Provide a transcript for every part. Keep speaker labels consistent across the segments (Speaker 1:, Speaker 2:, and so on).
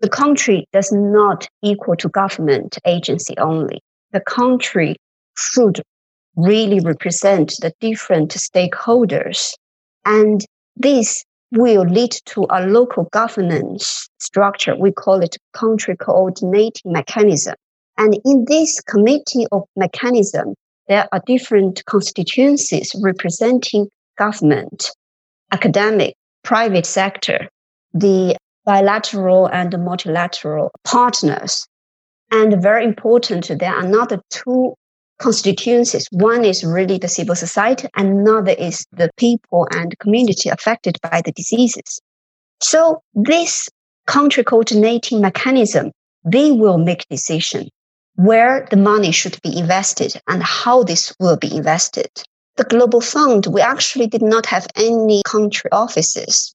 Speaker 1: the country does not equal to government agency only. The country should really represent the different stakeholders. And this will lead to a local governance structure. We call it country coordinating mechanism. And in this committee of mechanism, there are different constituencies representing government, academic, private sector, the bilateral and multilateral partners. And very important, there are another two constituencies. One is really the civil society, another is the people and community affected by the diseases. So this country coordinating mechanism, they will make decision where the money should be invested and how this will be invested. The Global Fund, we actually did not have any country offices.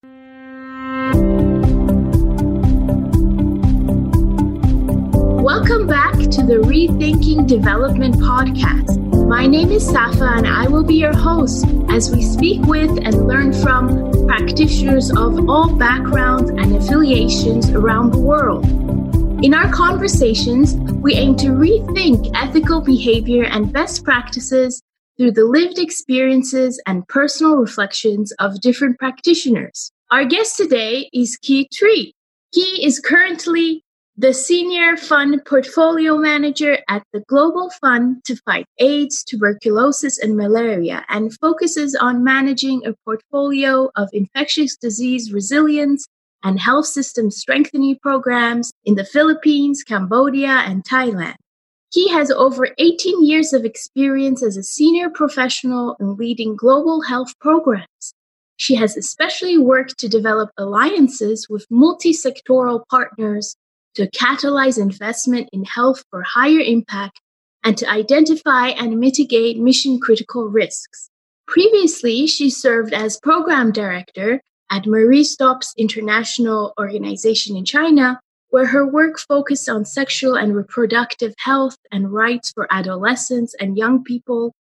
Speaker 2: Welcome back to the Rethinking Development podcast. My name is Safa, and I will be your host as we speak with and learn from practitioners of all backgrounds and affiliations around the world. In our conversations, we aim to rethink ethical behavior and best practices through the lived experiences and personal reflections of different practitioners. Our guest today is Qi Cui. Ki is currently the Senior Fund Portfolio Manager at the Global Fund to Fight AIDS, Tuberculosis, and Malaria and focuses on managing a portfolio of infectious disease resilience and health system strengthening programs in the Philippines, Cambodia, and Thailand. He has over 18 years of experience as a senior professional in leading global health programs. She has especially worked to develop alliances with multi sectoral partners to catalyze investment in health for higher impact and to identify and mitigate mission critical risks. Previously, she served as program director at Marie Stopes International Organization in China, where her work focused on sexual and reproductive health and rights for adolescents and young people,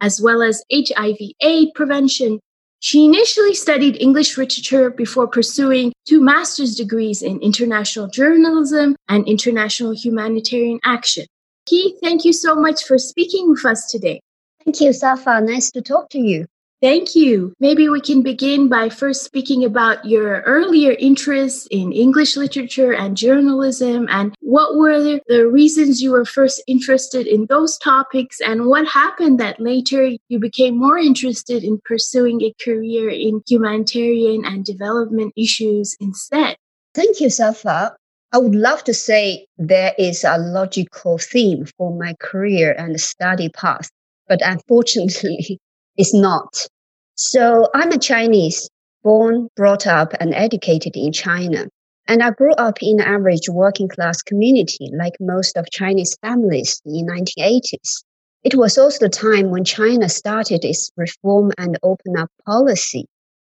Speaker 2: as well as HIV AIDS prevention. She initially studied English literature before pursuing two master's degrees in international journalism and international humanitarian action. Keith, thank you so much for speaking with us today.
Speaker 1: Thank you, Safa. Nice to talk to you.
Speaker 2: Thank you. Maybe we can begin by first speaking about your earlier interests in English literature and journalism and what were the reasons you were first interested in those topics and what happened that later you became more interested in pursuing a career in humanitarian and development issues instead.
Speaker 1: Thank you, Safa. I would love to say there is a logical theme for my career and study path, but unfortunately, is not. So I'm a Chinese, born, brought up, and educated in China. And I grew up in an average working class community like most of Chinese families in 1980s. It was also the time when China started its reform and open up policy,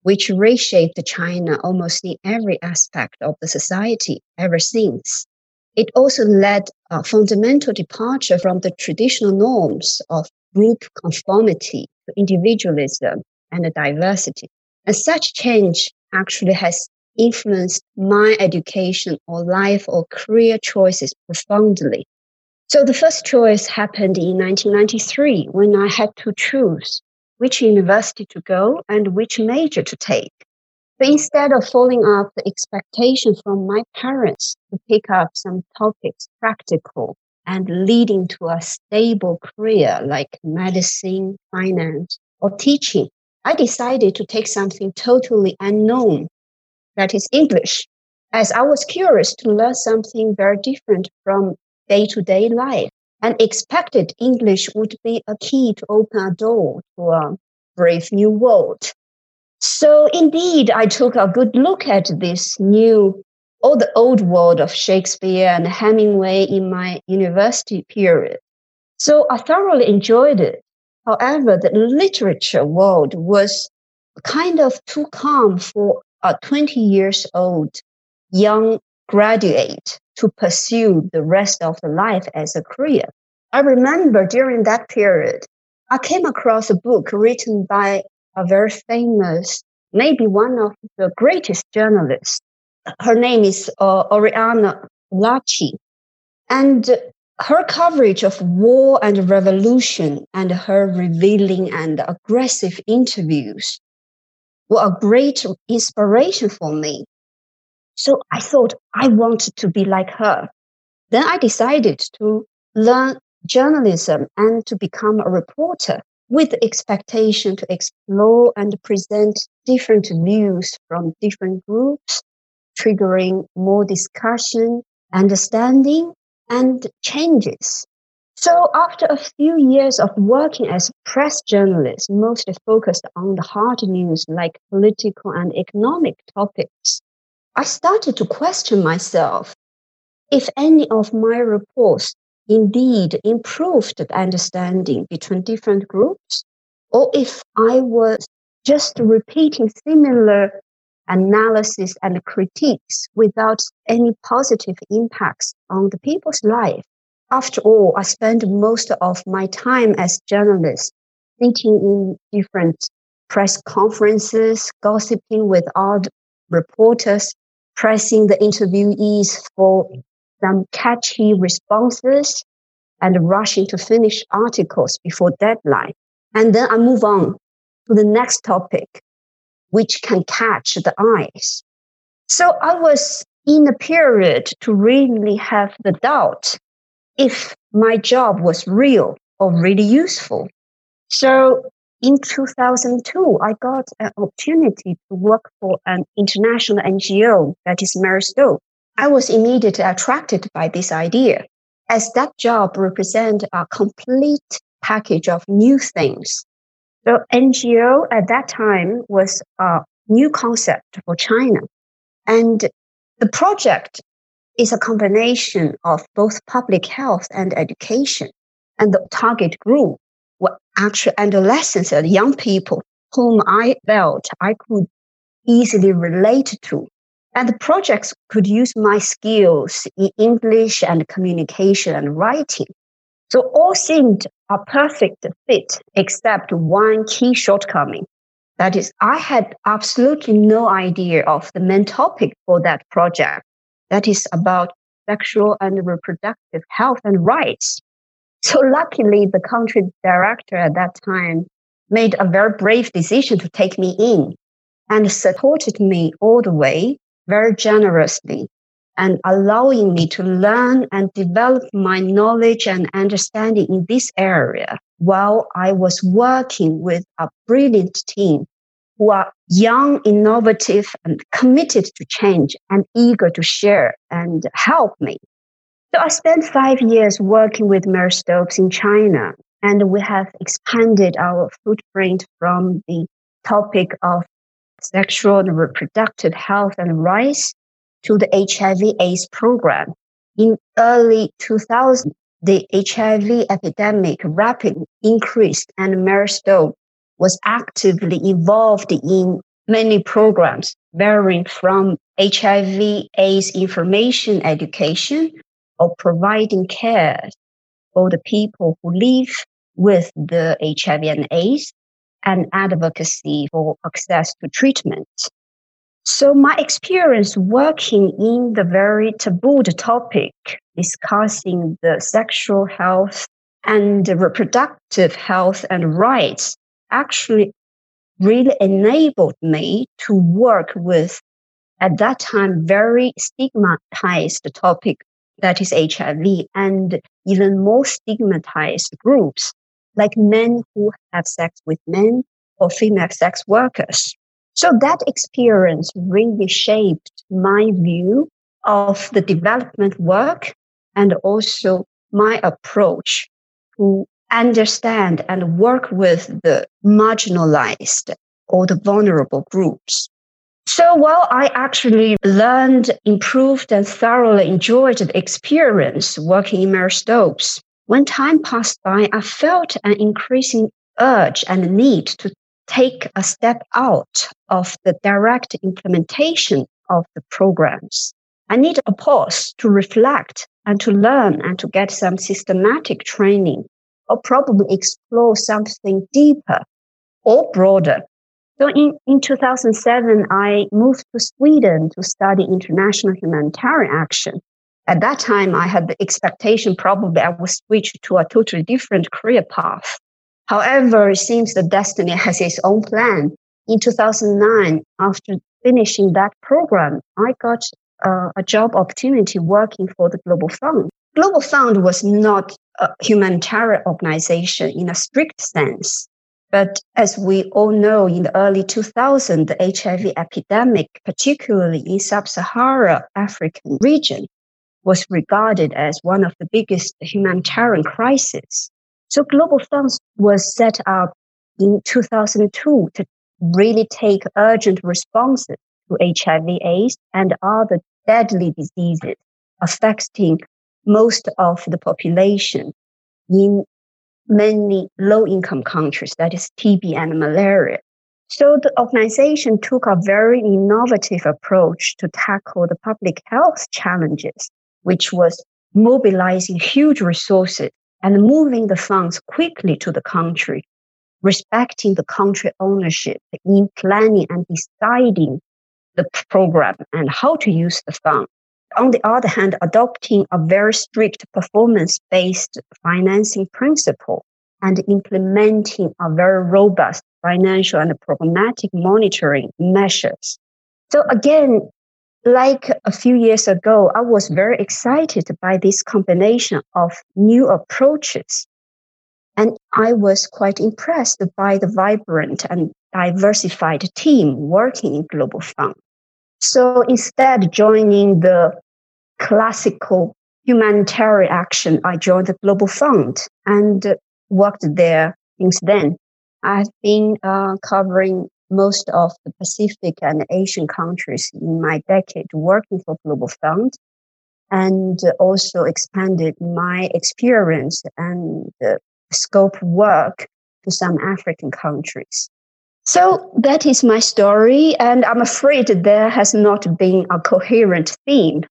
Speaker 1: which reshaped China almost in every aspect of the society ever since. It also led a fundamental departure from the traditional norms of group conformity individualism and diversity. And such change actually has influenced my education or life or career choices profoundly. So the first choice happened in 1993 when I had to choose which university to go and which major to take. But instead of following up the expectation from my parents to pick up some topics practical and leading to a stable career like medicine, finance, or teaching, I decided to take something totally unknown, that is English, as I was curious to learn something very different from day to day life and expected English would be a key to open a door to a brave new world. So indeed, I took a good look at this new all the old world of Shakespeare and Hemingway in my university period. So I thoroughly enjoyed it. However, the literature world was kind of too calm for a 20 years old young graduate to pursue the rest of the life as a career. I remember during that period, I came across a book written by a very famous, maybe one of the greatest journalists her name is uh, Oriana Fallaci. And her coverage of war and revolution and her revealing and aggressive interviews were a great inspiration for me. So I thought I wanted to be like her. Then I decided to learn journalism and to become a reporter with the expectation to explore and present different views from different groups, triggering more discussion, understanding, and changes. So after a few years of working as a press journalist, mostly focused on the hard news like political and economic topics, I started to question myself if any of my reports indeed improved the understanding between different groups, or if I was just repeating similar analysis and critiques without any positive impacts on the people's life. After all, I spend most of my time as journalist sitting in different press conferences, gossiping with odd reporters, pressing the interviewees for some catchy responses and rushing to finish articles before deadline. And then I move on to the next topic, which can catch the eyes. So I was in a period to really have the doubt if my job was real or really useful. So in 2002, I got an opportunity to work for an international NGO that is Marie Stopes. I was immediately attracted by this idea as that job represented a complete package of new things. The NGO at that time was a new concept for China. And the project is a combination of both public health and education. And the target group were actually adolescents and young people whom I felt I could easily relate to. And the projects could use my skills in English and communication and writing. So all seemed a perfect fit except one key shortcoming. That is, I had absolutely no idea of the main topic for that project. That is about sexual and reproductive health and rights. So luckily, the country director at that time made a very brave decision to take me in and supported me all the way very generously and allowing me to learn and develop my knowledge and understanding in this area while I was working with a brilliant team who are young, innovative, and committed to change and eager to share and help me. So I spent five years working with Marie Stopes in China, and we have expanded our footprint from the topic of sexual and reproductive health and rights to the HIV AIDS program. In early 2000, the HIV epidemic rapidly increased and Mary was actively involved in many programs varying from HIV AIDS information education or providing care for the people who live with the HIV and AIDS and advocacy for access to treatment. So my experience working in the very taboo topic, discussing the sexual health and reproductive health and rights actually really enabled me to work with at that time very stigmatized topic that is HIV and even more stigmatized groups like men who have sex with men or female sex workers. So that experience really shaped my view of the development work and also my approach to understand and work with the marginalized or the vulnerable groups. So while I actually learned, improved, and thoroughly enjoyed the experience working in Marie Stopes, when time passed by, I felt an increasing urge and need to take a step out of the direct implementation of the programs. I need a pause to reflect and to learn and to get some systematic training or probably explore something deeper or broader. So in, in 2007, I moved to Sweden to study international humanitarian action. At that time, I had the expectation probably I would switch to a totally different career path. However, it seems that destiny has its own plan. In 2009, after finishing that program, I got uh, a job opportunity working for the Global Fund. Global Fund was not a humanitarian organization in a strict sense. But as we all know, in the early 2000s, the HIV epidemic, particularly in sub-Saharan African region, was regarded as one of the biggest humanitarian crises. So Global Fund was set up in 2002 to really take urgent responses to HIV AIDS and other deadly diseases affecting most of the population in many low income countries, that is TB and malaria. So the organization took a very innovative approach to tackle the public health challenges, which was mobilizing huge resources and moving the funds quickly to the country, respecting the country ownership in planning and deciding the program and how to use the fund. On the other hand, adopting a very strict performance based financing principle and implementing a very robust financial and programmatic monitoring measures. So again, like a few years ago, I was very excited by this combination of new approaches. And I was quite impressed by the vibrant and diversified team working in Global Fund. So instead joining the classical humanitarian action, I joined the Global Fund and worked there since then. I've been uh, covering most of the Pacific and Asian countries in my decade working for Global Fund and also expanded my experience and uh, scope work to some African countries. So that is my story, and I'm afraid there has not been a coherent theme.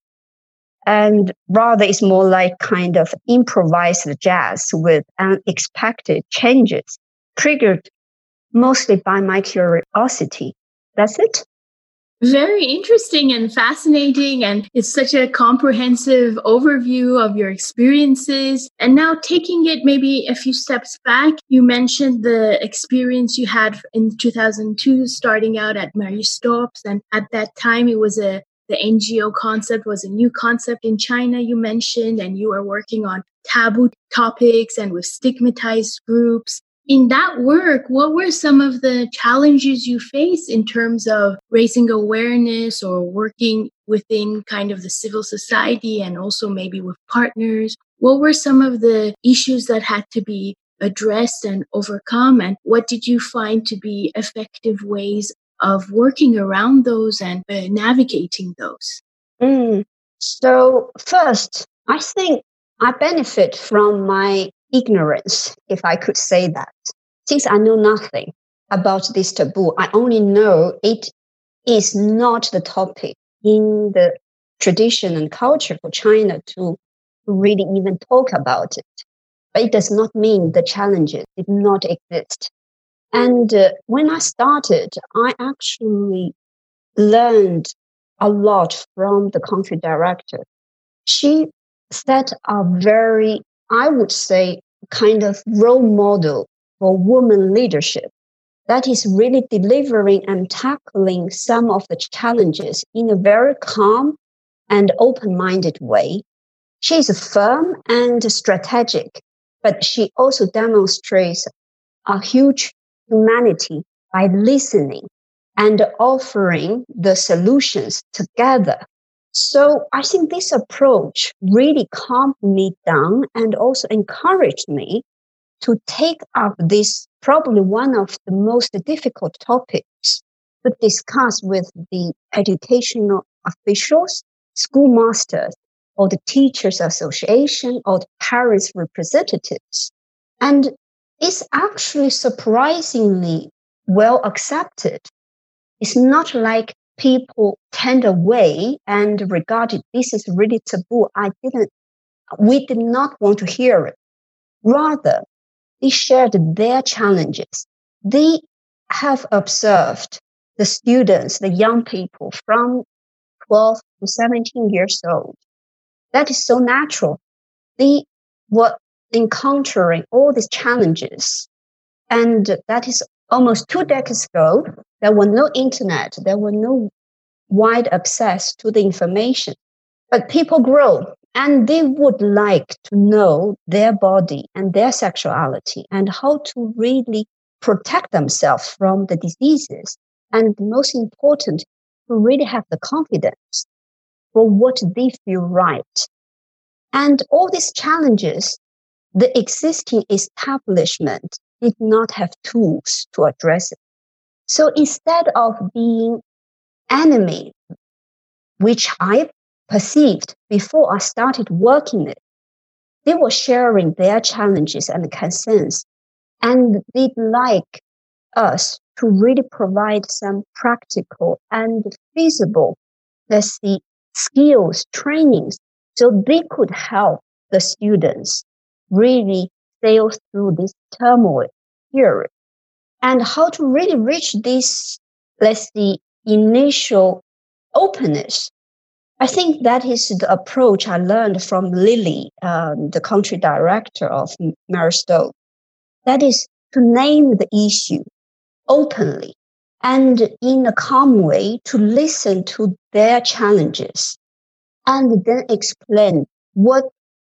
Speaker 1: And rather, it's more like kind of improvised jazz with unexpected changes triggered mostly by my curiosity. That's it.
Speaker 2: Very interesting and fascinating. And it's such a comprehensive overview of your experiences. And now taking it maybe a few steps back, you mentioned the experience you had in 2002, starting out at Marie Stopes. And at that time, it was a the NGO concept was a new concept in China, you mentioned, and you were working on taboo topics and with stigmatized groups in that work, what were some of the challenges you faced in terms of raising awareness or working within kind of the civil society and also maybe with partners? What were some of the issues that had to be addressed and overcome? And what did you find to be effective ways of working around those and uh, navigating those?
Speaker 1: Mm. So, first, I think I benefit from my ignorance, if I could say that. Since I know nothing about this taboo, I only know it is not the topic in the tradition and culture for China to really even talk about it. But it does not mean the challenges did not exist. And uh, when I started, I actually learned a lot from the country director. She set a very I would say, kind of role model for women leadership that is really delivering and tackling some of the challenges in a very calm and open minded way. She is firm and strategic, but she also demonstrates a huge humanity by listening and offering the solutions together so I think this approach really calmed me down and also encouraged me to take up this probably one of the most difficult topics to discuss with the educational officials, schoolmasters, or the teachers association or the parents representatives. And it's actually surprisingly well accepted. It's not like people turned away and regarded this is really taboo. I didn't, we did not want to hear it. Rather, they shared their challenges. They have observed the students, the young people from 12 to 17 years old. That is so natural. They were encountering all these challenges. And that is almost two decades ago. There were no internet. There were no wide access to the information. But people grow and they would like to know their body and their sexuality and how to really protect themselves from the diseases. And most important, to really have the confidence for what they feel right. And all these challenges, the existing establishment did not have tools to address it. So instead of being enemy, which I perceived before I started working it, they were sharing their challenges and concerns, and they'd like us to really provide some practical and feasible, let's see, skills trainings so they could help the students really sail through this turmoil period and how to really reach this, let's see, initial openness. I think that is the approach I learned from Lily, um, the country director of Marie Stopes. That is to name the issue openly and in a calm way to listen to their challenges and then explain what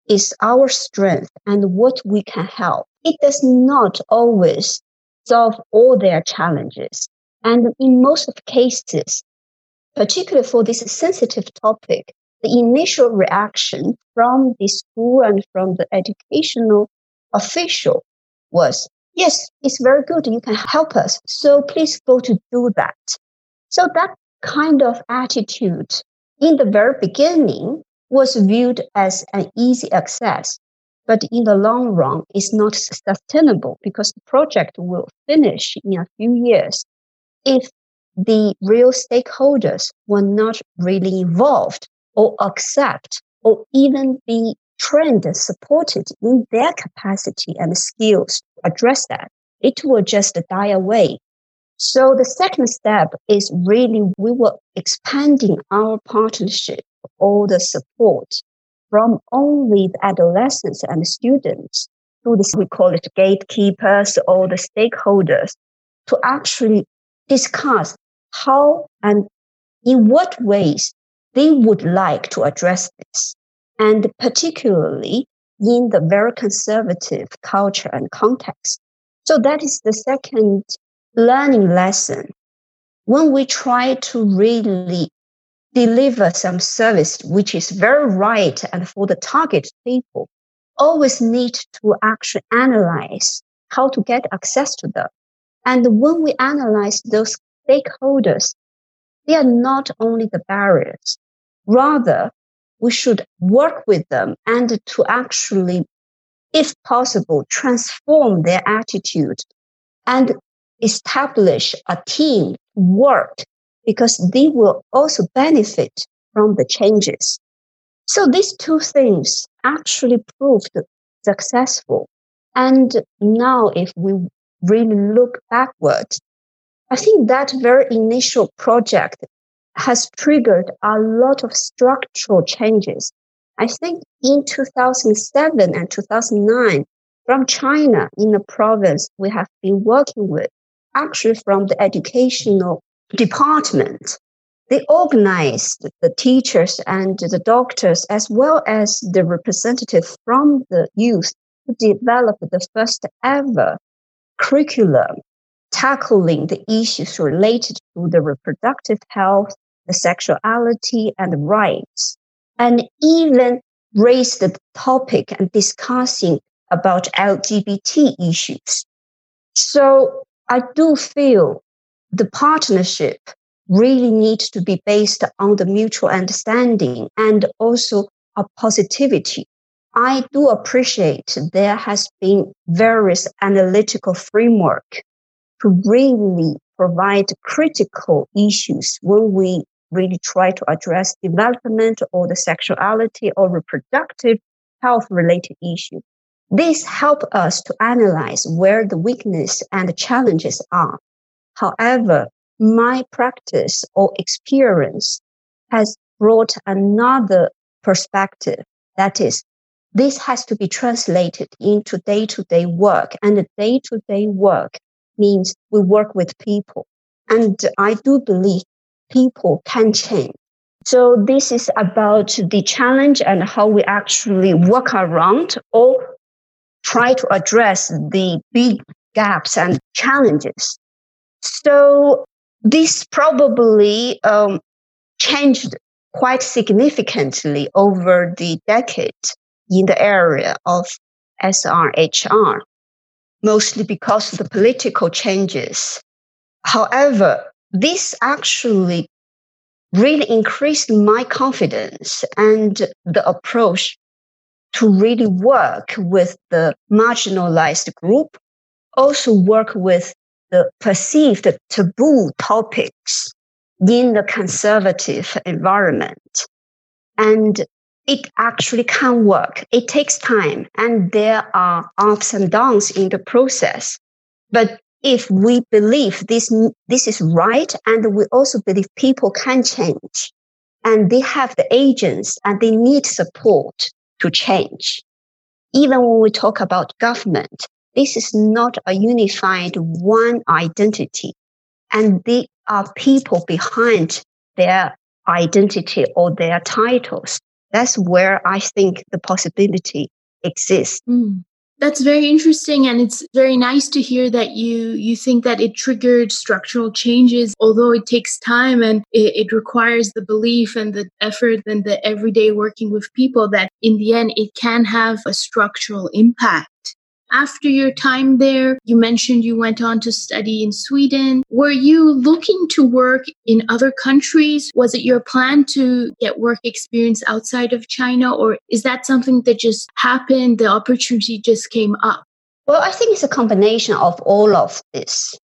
Speaker 1: is our strength and what we can help. It does not always solve all their challenges. And in most of cases, particularly for this sensitive topic, the initial reaction from the school and from the educational official was, yes, it's very good. You can help us. So please go to do that. So that kind of attitude in the very beginning was viewed as an easy access. But in the long run, it's not sustainable because the project will finish in a few years if the real stakeholders were not really involved or accept or even be trained and supported in their capacity and skills to address that, it will just die away. So the second step is really we were expanding our partnership, all the support from only the adolescents and students to the, we call it gatekeepers or the stakeholders to actually discuss how and in what ways they would like to address this. And particularly in the very conservative culture and context. So that is the second learning lesson. When we try to really deliver some service which is very right and for the target people, always need to actually analyze how to get access to them. And when we analyze those stakeholders, they are not only the barriers. Rather, we should work with them and to actually, if possible, transform their attitude and establish a team work because they will also benefit from the changes. So these two things actually proved successful. And now if we really look backward, I think that very initial project has triggered a lot of structural changes. I think in 2007 and 2009, from China in the province we have been working with, actually from the educational department. They organized the teachers and the doctors as well as the representative from the youth to develop the first ever curriculum tackling the issues related to the reproductive health, the sexuality and the rights, and even raised the topic and discussing about LGBT issues. So I do feel the partnership really needs to be based on the mutual understanding and also a positivity. I do appreciate there has been various analytical framework to really provide critical issues when we really try to address development or the sexuality or reproductive health related issue. This help us to analyze where the weakness and the challenges are However, my practice or experience has brought another perspective. That is, this has to be translated into day to day work. And day to day work means we work with people. And I do believe people can change. So this is about the challenge and how we actually work around or try to address the big gaps and challenges. So this probably um, changed quite significantly over the decade in the area of SRHR, mostly because of the political changes. However, this actually really increased my confidence and the approach to really work with the marginalized group, also work with the perceived taboo topics in the conservative environment. And it actually can work. It takes time and there are ups and downs in the process. But if we believe this, this is right and we also believe people can change and they have the agents and they need support to change. Even when we talk about government, this is not a unified one identity and they are people behind their identity or their titles. That's where I think the possibility exists.
Speaker 2: Mm. That's very interesting and it's very nice to hear that you you think that it triggered structural changes although it takes time and it, it, requires the belief and the effort and the everyday working with people that in the end it can have a structural impact. After your time there, you mentioned you went on to study in Sweden. Were you looking to work in other countries? Was it your plan to get work experience outside of China, or is that something that just happened? The opportunity just came up?
Speaker 1: Well, I think it's a combination of all of this.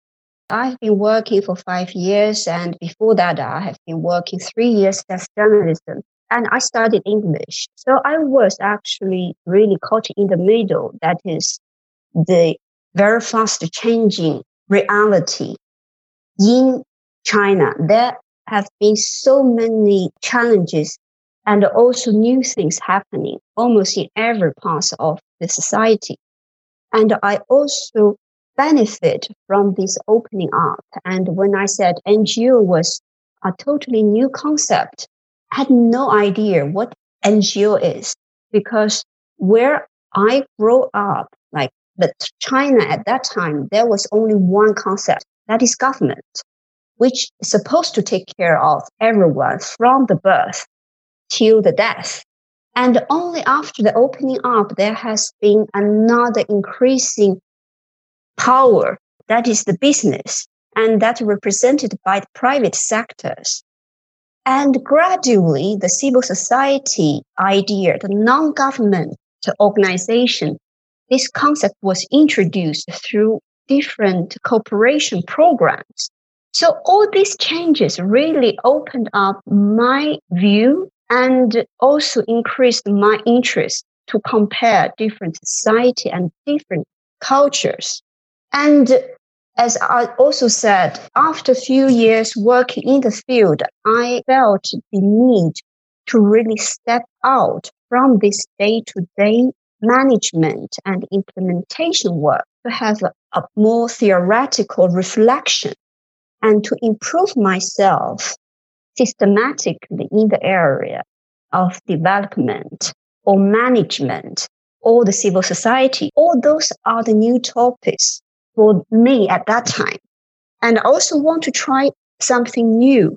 Speaker 1: I've been working for five years, and before that, I have been working three years as journalism and I studied English. So I was actually really caught in the middle. That is the very fast changing reality in China. There have been so many challenges and also new things happening almost in every part of the society. And I also benefit from this opening up. And when I said NGO was a totally new concept, I had no idea what NGO is because where I grew up, like but China at that time, there was only one concept that is government, which is supposed to take care of everyone from the birth till the death. And only after the opening up, there has been another increasing power that is the business and that represented by the private sectors. And gradually, the civil society idea, the non-government organization this concept was introduced through different cooperation programs. So all these changes really opened up my view and also increased my interest to compare different society and different cultures. And as I also said, after a few years working in the field, I felt the need to really step out from this day to day management and implementation work to have a, a more theoretical reflection and to improve myself systematically in the area of development or management or the civil society. All those are the new topics for me at that time. And I also want to try something new.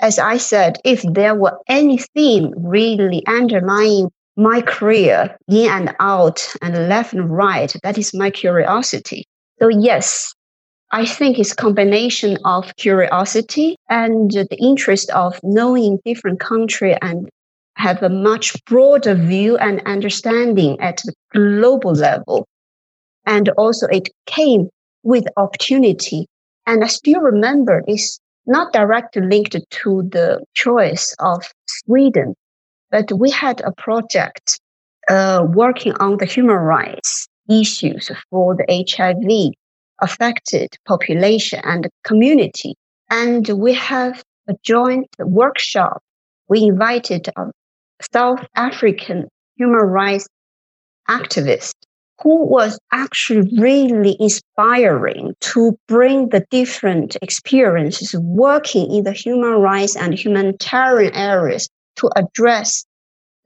Speaker 1: As I said, if there were any theme really underlying my career in and out and left and right. That is my curiosity. So yes, I think it's combination of curiosity and the interest of knowing different country and have a much broader view and understanding at the global level. And also it came with opportunity. And I still remember it's not directly linked to the choice of Sweden, but we had a project uh, working on the human rights issues for the HIV affected population and community. And we have a joint workshop. We invited a South African human rights activist who was actually really inspiring to bring the different experiences working in the human rights and humanitarian areas to address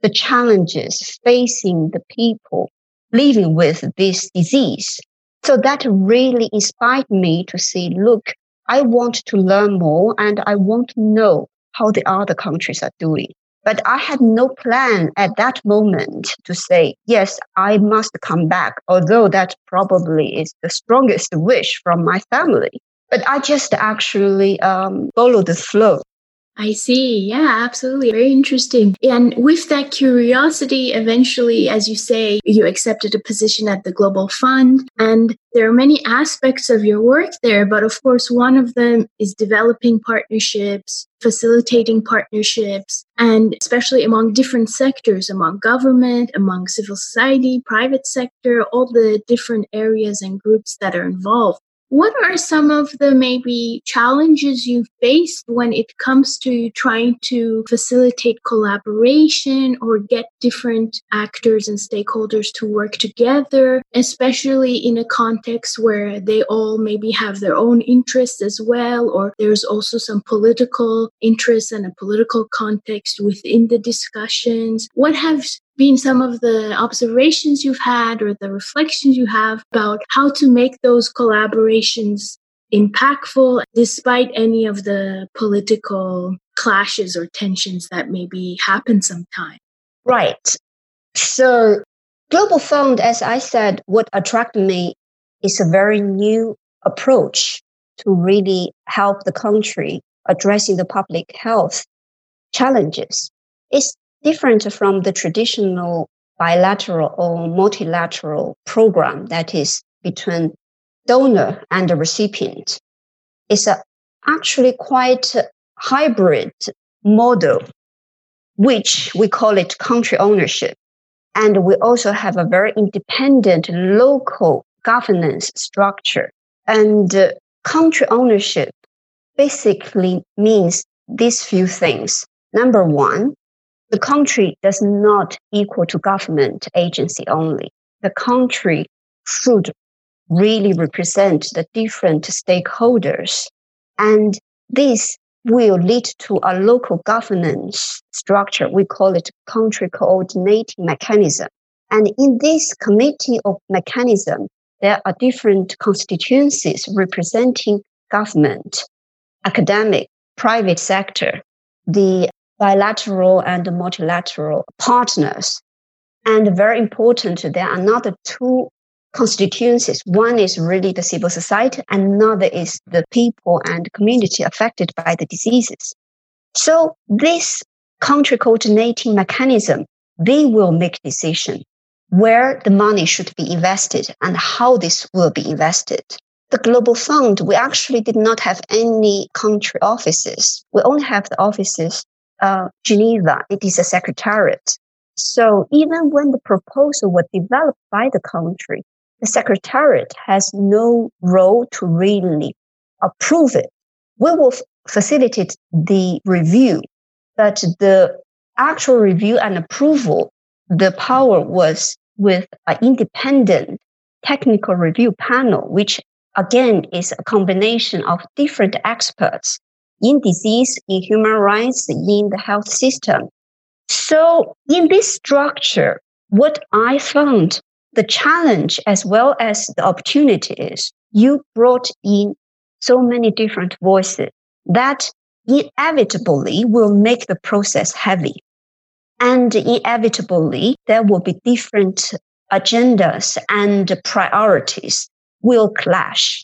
Speaker 1: the challenges facing the people living with this disease. So that really inspired me to say, look, I want to learn more and I want to know how the other countries are doing. But I had no plan at that moment to say, yes, I must come back, although that probably is the strongest wish from my family. But I just actually um, followed the flow.
Speaker 2: I see. Yeah, absolutely. Very interesting. And with that curiosity, eventually, as you say, you accepted a position at the Global Fund. And there are many aspects of your work there. But of course, one of them is developing partnerships, facilitating partnerships, and especially among different sectors, among government, among civil society, private sector, all the different areas and groups that are involved. What are some of the maybe challenges you faced when it comes to trying to facilitate collaboration or get different actors and stakeholders to work together, especially in a context where they all maybe have their own interests as well, or there's also some political interests and a political context within the discussions? What have been some of the observations you've had or the reflections you have about how to make those collaborations impactful despite any of the political clashes or tensions that maybe happen sometimes?
Speaker 1: Right. So, Global Fund, as I said, what attracted me is a very new approach to really help the country addressing the public health challenges. It's different from the traditional bilateral or multilateral program that is between donor and the recipient. It's a actually quite hybrid model, which we call it country ownership. And we also have a very independent local governance structure. And uh, country ownership basically means these few things. Number one, the country does not equal to government agency only. The country should really represent the different stakeholders. And this will lead to a local governance structure. We call it country coordinating mechanism. And in this committee of mechanism, there are different constituencies representing government, academic, private sector, the bilateral and multilateral partners. And very important, there are another two constituencies. One is really the civil society, another is the people and community affected by the diseases. So this country coordinating mechanism, they will make decision where the money should be invested and how this will be invested. The Global Fund, we actually did not have any country offices. We only have the offices uh, Geneva, it is a secretariat. So even when the proposal was developed by the country, the secretariat has no role to really approve it. We will f- facilitate the review, but the actual review and approval, the power was with an independent technical review panel, which again is a combination of different experts in disease, in human rights, in the health system. So in this structure, what I found the challenge as well as the opportunity is you brought in so many different voices that inevitably will make the process heavy. And inevitably, there will be different agendas and priorities will clash.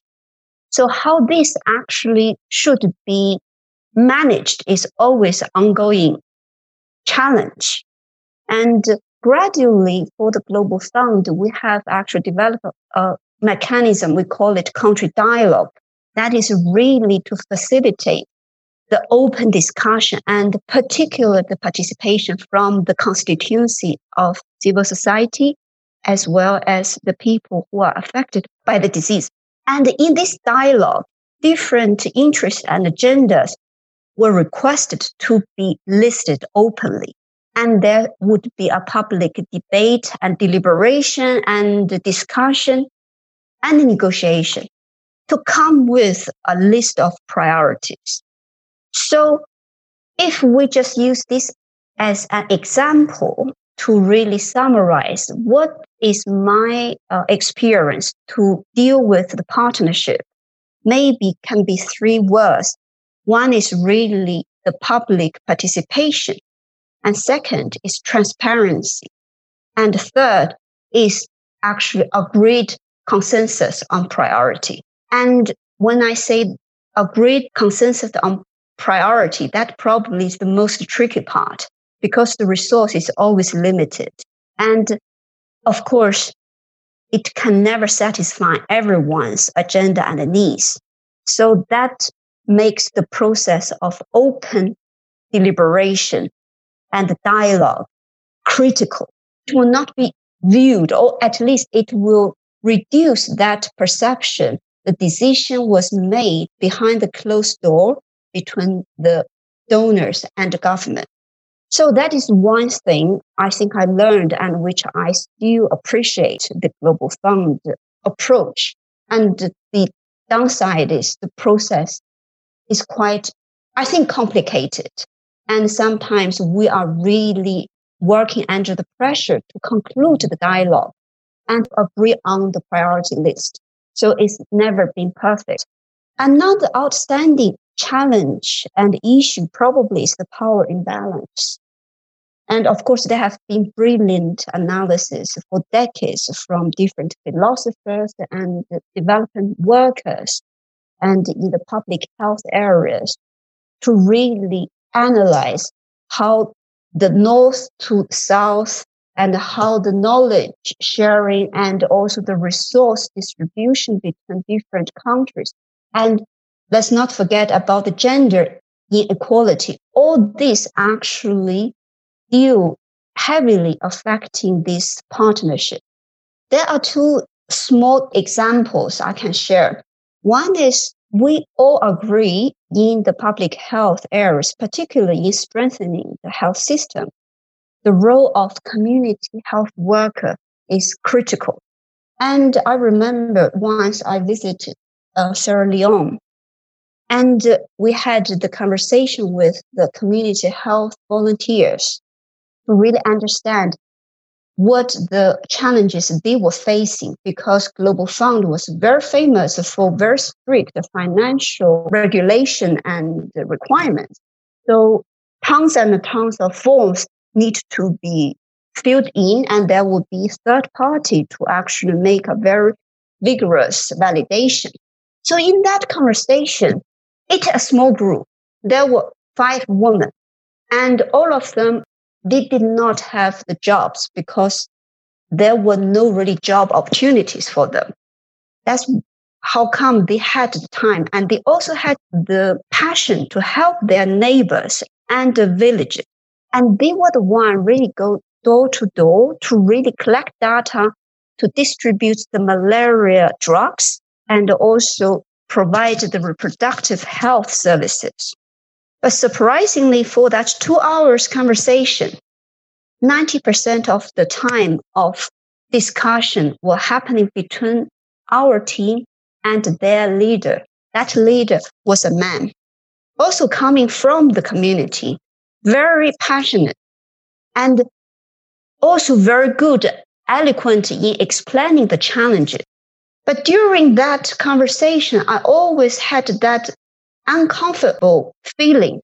Speaker 1: So how this actually should be managed is always an ongoing challenge. And gradually for the Global Fund, we have actually developed a mechanism. We call it country dialogue. That is really to facilitate the open discussion and particularly the participation from the constituency of civil society as well as the people who are affected by the disease. And in this dialogue, different interests and agendas were requested to be listed openly. And there would be a public debate and deliberation and discussion and negotiation to come with a list of priorities. So if we just use this as an example to really summarize what is my uh, experience to deal with the partnership, maybe can be three words. One is really the public participation. And second is transparency. And third is actually agreed consensus on priority. And when I say agreed consensus on priority, that probably is the most tricky part because the resource is always limited. And of course, it can never satisfy everyone's agenda and needs. So that makes the process of open deliberation and dialogue critical. It will not be viewed, or at least it will reduce that perception. The decision was made behind the closed door between the donors and the government. So that is one thing I think I learned and which I still appreciate the Global Fund approach. And the downside is the process is quite, I think, complicated. And sometimes we are really working under the pressure to conclude the dialogue and agree on the priority list. So it's never been perfect. Another outstanding challenge and issue probably is the power imbalance. And of course, there have been brilliant analysis for decades from different philosophers and development workers and in the public health areas to really analyze how the north to south and how the knowledge sharing and also the resource distribution between different countries and Let's not forget about the gender inequality. All this actually deal heavily affecting this partnership. There are two small examples I can share. One is we all agree in the public health areas, particularly in strengthening the health system. The role of community health worker is critical. And I remember once I visited uh, Sierra Leone and we had the conversation with the community health volunteers to really understand what the challenges they were facing because Global Fund was very famous for very strict financial regulation and requirements. So tons and tons of forms need to be filled in and there will be third party to actually make a very vigorous validation. So in that conversation, it's a small group. There were five women and all of them, they did not have the jobs because there were no really job opportunities for them. That's how come they had the time and they also had the passion to help their neighbors and the villages. And they were the one really go door to door to really collect data to distribute the malaria drugs and also provide the reproductive health services. But surprisingly, for that two hours conversation, 90% of the time of discussion were happening between our team and their leader. That leader was a man, also coming from the community, very passionate and also very good, eloquent in explaining the challenges. But during that conversation, I always had that uncomfortable feeling.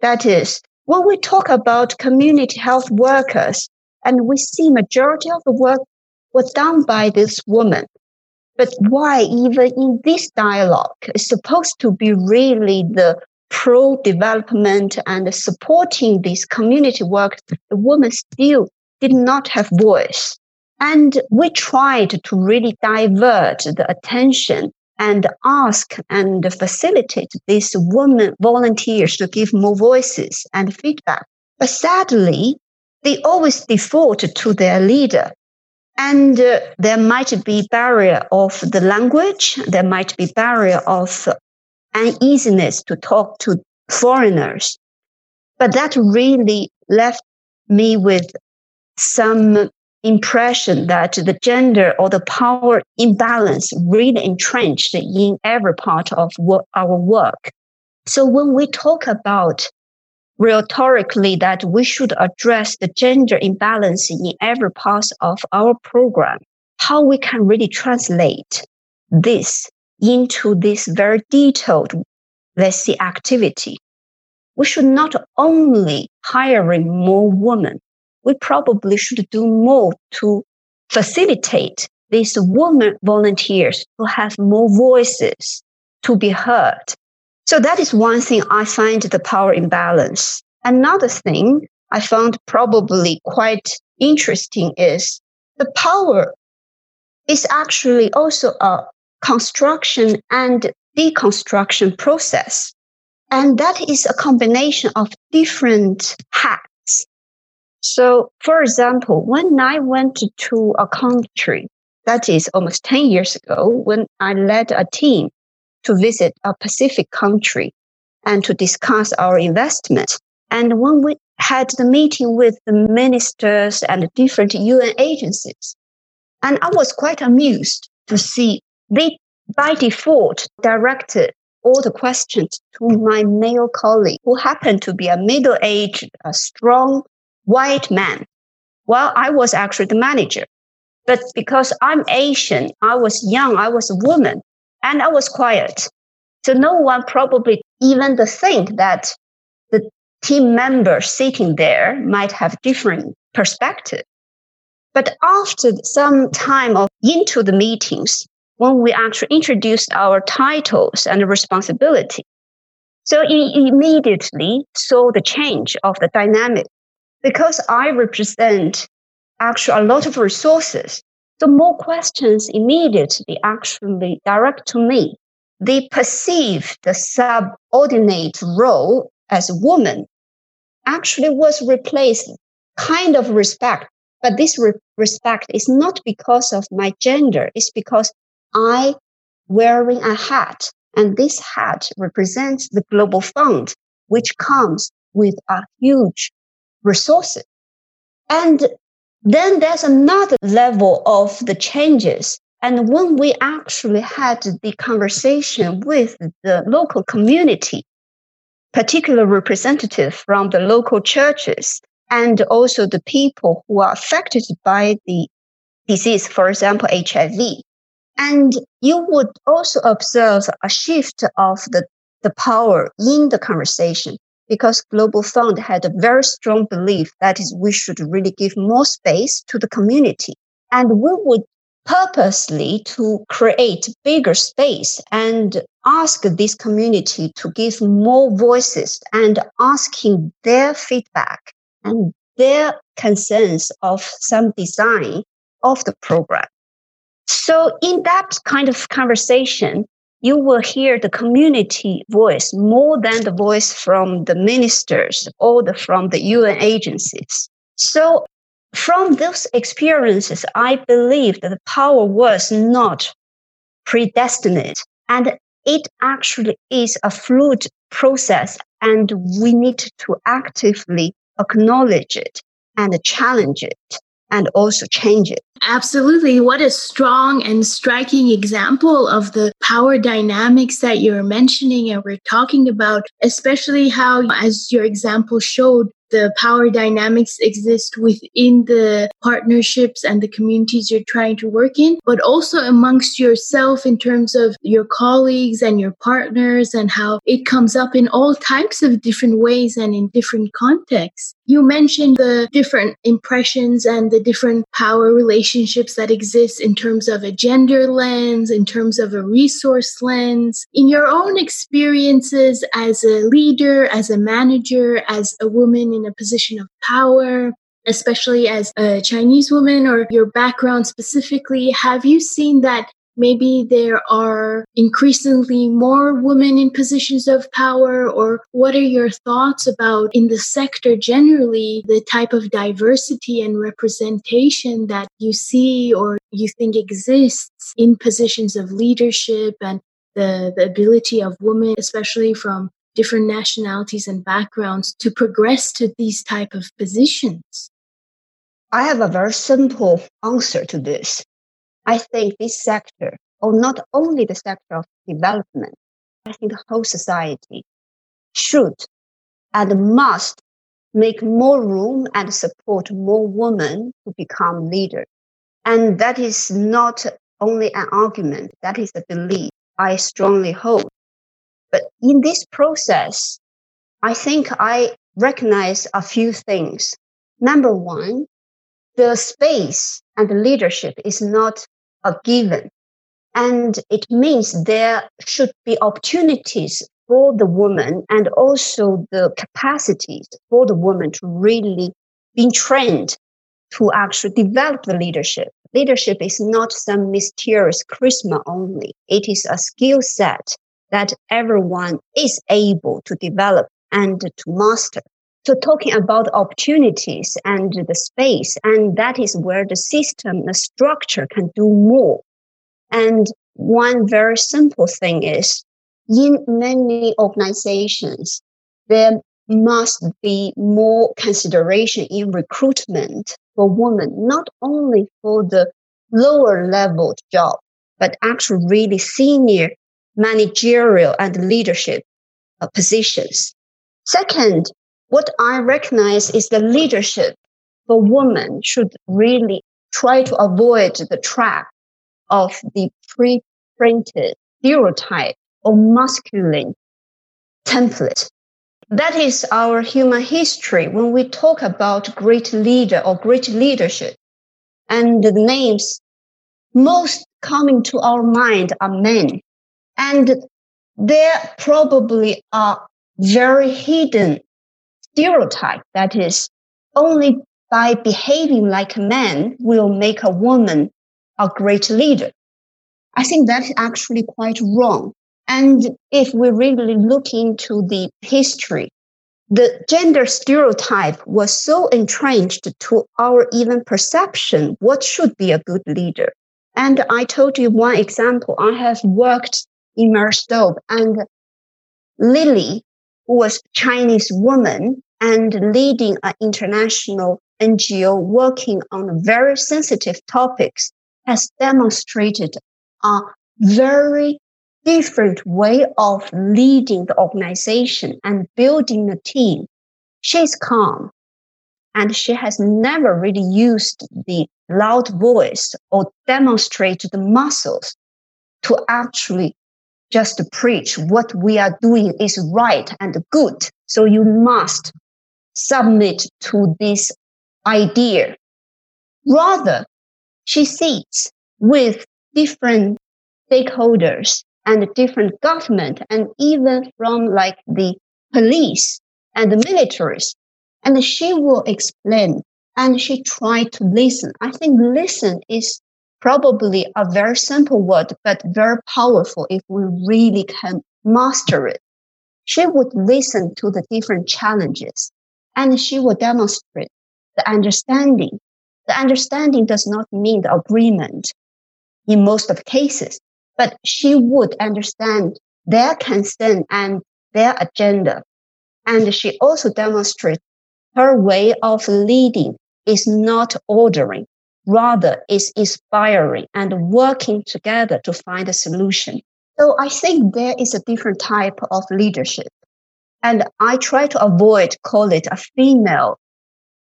Speaker 1: That is, when we talk about community health workers and we see majority of the work was done by this woman. But why even in this dialogue is supposed to be really the pro development and supporting this community work, the woman still did not have voice. And we tried to really divert the attention and ask and facilitate these women volunteers to give more voices and feedback. But sadly, they always default to their leader. And uh, there might be barrier of the language. There might be barrier of uneasiness to talk to foreigners. But that really left me with some impression that the gender or the power imbalance really entrenched in every part of our work. So when we talk about rhetorically that we should address the gender imbalance in every part of our program, how we can really translate this into this very detailed, let's see, activity. We should not only hiring more women, we probably should do more to facilitate these women volunteers to have more voices to be heard. So that is one thing I find the power imbalance. Another thing I found probably quite interesting is the power is actually also a construction and deconstruction process. And that is a combination of different hats. So, for example, when I went to a country, that is almost 10 years ago, when I led a team to visit a Pacific country and to discuss our investment. And when we had the meeting with the ministers and different UN agencies, and I was quite amused to see they by default directed all the questions to my male colleague who happened to be a middle-aged, strong white man, Well, I was actually the manager. But because I'm Asian, I was young, I was a woman, and I was quiet. So no one probably even to think that the team member sitting there might have different perspective. But after some time of into the meetings, when we actually introduced our titles and responsibility, so he immediately saw the change of the dynamic because I represent actually a lot of resources. the more questions immediately actually direct to me. They perceive the subordinate role as a woman actually was replaced kind of respect. But this re- respect is not because of my gender. It's because I wearing a hat and this hat represents the global fund, which comes with a huge resources. And then there's another level of the changes. And when we actually had the conversation with the local community, particular representative from the local churches and also the people who are affected by the disease, for example, HIV. And you would also observe a shift of the, the power in the conversation because Global Fund had a very strong belief that is we should really give more space to the community. And we would purposely to create bigger space and ask this community to give more voices and asking their feedback and their concerns of some design of the program. So in that kind of conversation, you will hear the community voice more than the voice from the ministers or the, from the UN agencies. So from those experiences, I believe that the power was not predestined and it actually is a fluid process and we need to actively acknowledge it and challenge it and also change it.
Speaker 2: Absolutely. What a strong and striking example of the power dynamics that you're mentioning and we're talking about, especially how, as your example showed, the power dynamics exist within the partnerships and the communities you're trying to work in, but also amongst yourself in terms of your colleagues and your partners and how it comes up in all types of different ways and in different contexts. You mentioned the different impressions and the different power relationships that exist in terms of a gender lens, in terms of a resource lens. In your own experiences as a leader, as a manager, as a woman in a position of power, especially as a Chinese woman or your background specifically, have you seen that maybe there are increasingly more women in positions of power? Or what are your thoughts about in the sector generally, the type of diversity and representation that you see or you think exists in positions of leadership and the, the ability of women, especially from different nationalities and backgrounds to progress to these type of positions?
Speaker 1: I have a very simple answer to this. I think this sector, or not only the sector of development, I think the whole society should and must make more room and support more women to become leaders. And that is not only an argument, that is a belief I strongly hold. But in this process, I think I recognize a few things. Number one, the space and the leadership is not a given. And it means there should be opportunities for the woman and also the capacities for the woman to really be trained to actually develop the leadership. Leadership is not some mysterious charisma only. It is a skill set that everyone is able to develop and to master. So talking about opportunities and the space, and that is where the system, the structure can do more. And one very simple thing is in many organizations, there must be more consideration in recruitment for women, not only for the lower level job, but actually really senior managerial and leadership uh, positions. Second, what I recognize is the leadership for women should really try to avoid the trap of the pre-printed stereotype or masculine template. That is our human history when we talk about great leader or great leadership. And the names most coming to our mind are men. And there probably are very hidden stereotype that is only by behaving like a man will make a woman a great leader. I think that's actually quite wrong. And if we really look into the history, the gender stereotype was so entrenched to our even perception what should be a good leader. And I told you one example. I have worked in Marie Stopes and Lily, who was Chinese woman, and leading an international NGO working on very sensitive topics has demonstrated a very different way of leading the organization and building a team. She's calm and she has never really used the loud voice or demonstrated the muscles to actually just preach what we are doing is right and good. So you must submit to this idea. Rather, she sits with different stakeholders and different government and even from like the police and the militaries. And she will explain and she tried to listen. I think listen is probably a very simple word, but very powerful if we really can master it. She would listen to the different challenges and she will demonstrate the understanding. The understanding does not mean the agreement in most of cases, but she would understand their concern and their agenda. And she also demonstrates her way of leading is not ordering, rather is inspiring and working together to find a solution. So I think there is a different type of leadership. And I try to avoid call it a female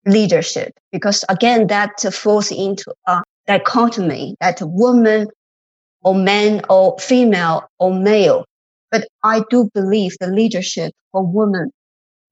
Speaker 1: leadership because again, that falls into a dichotomy that woman or man or female or male. But I do believe the leadership for women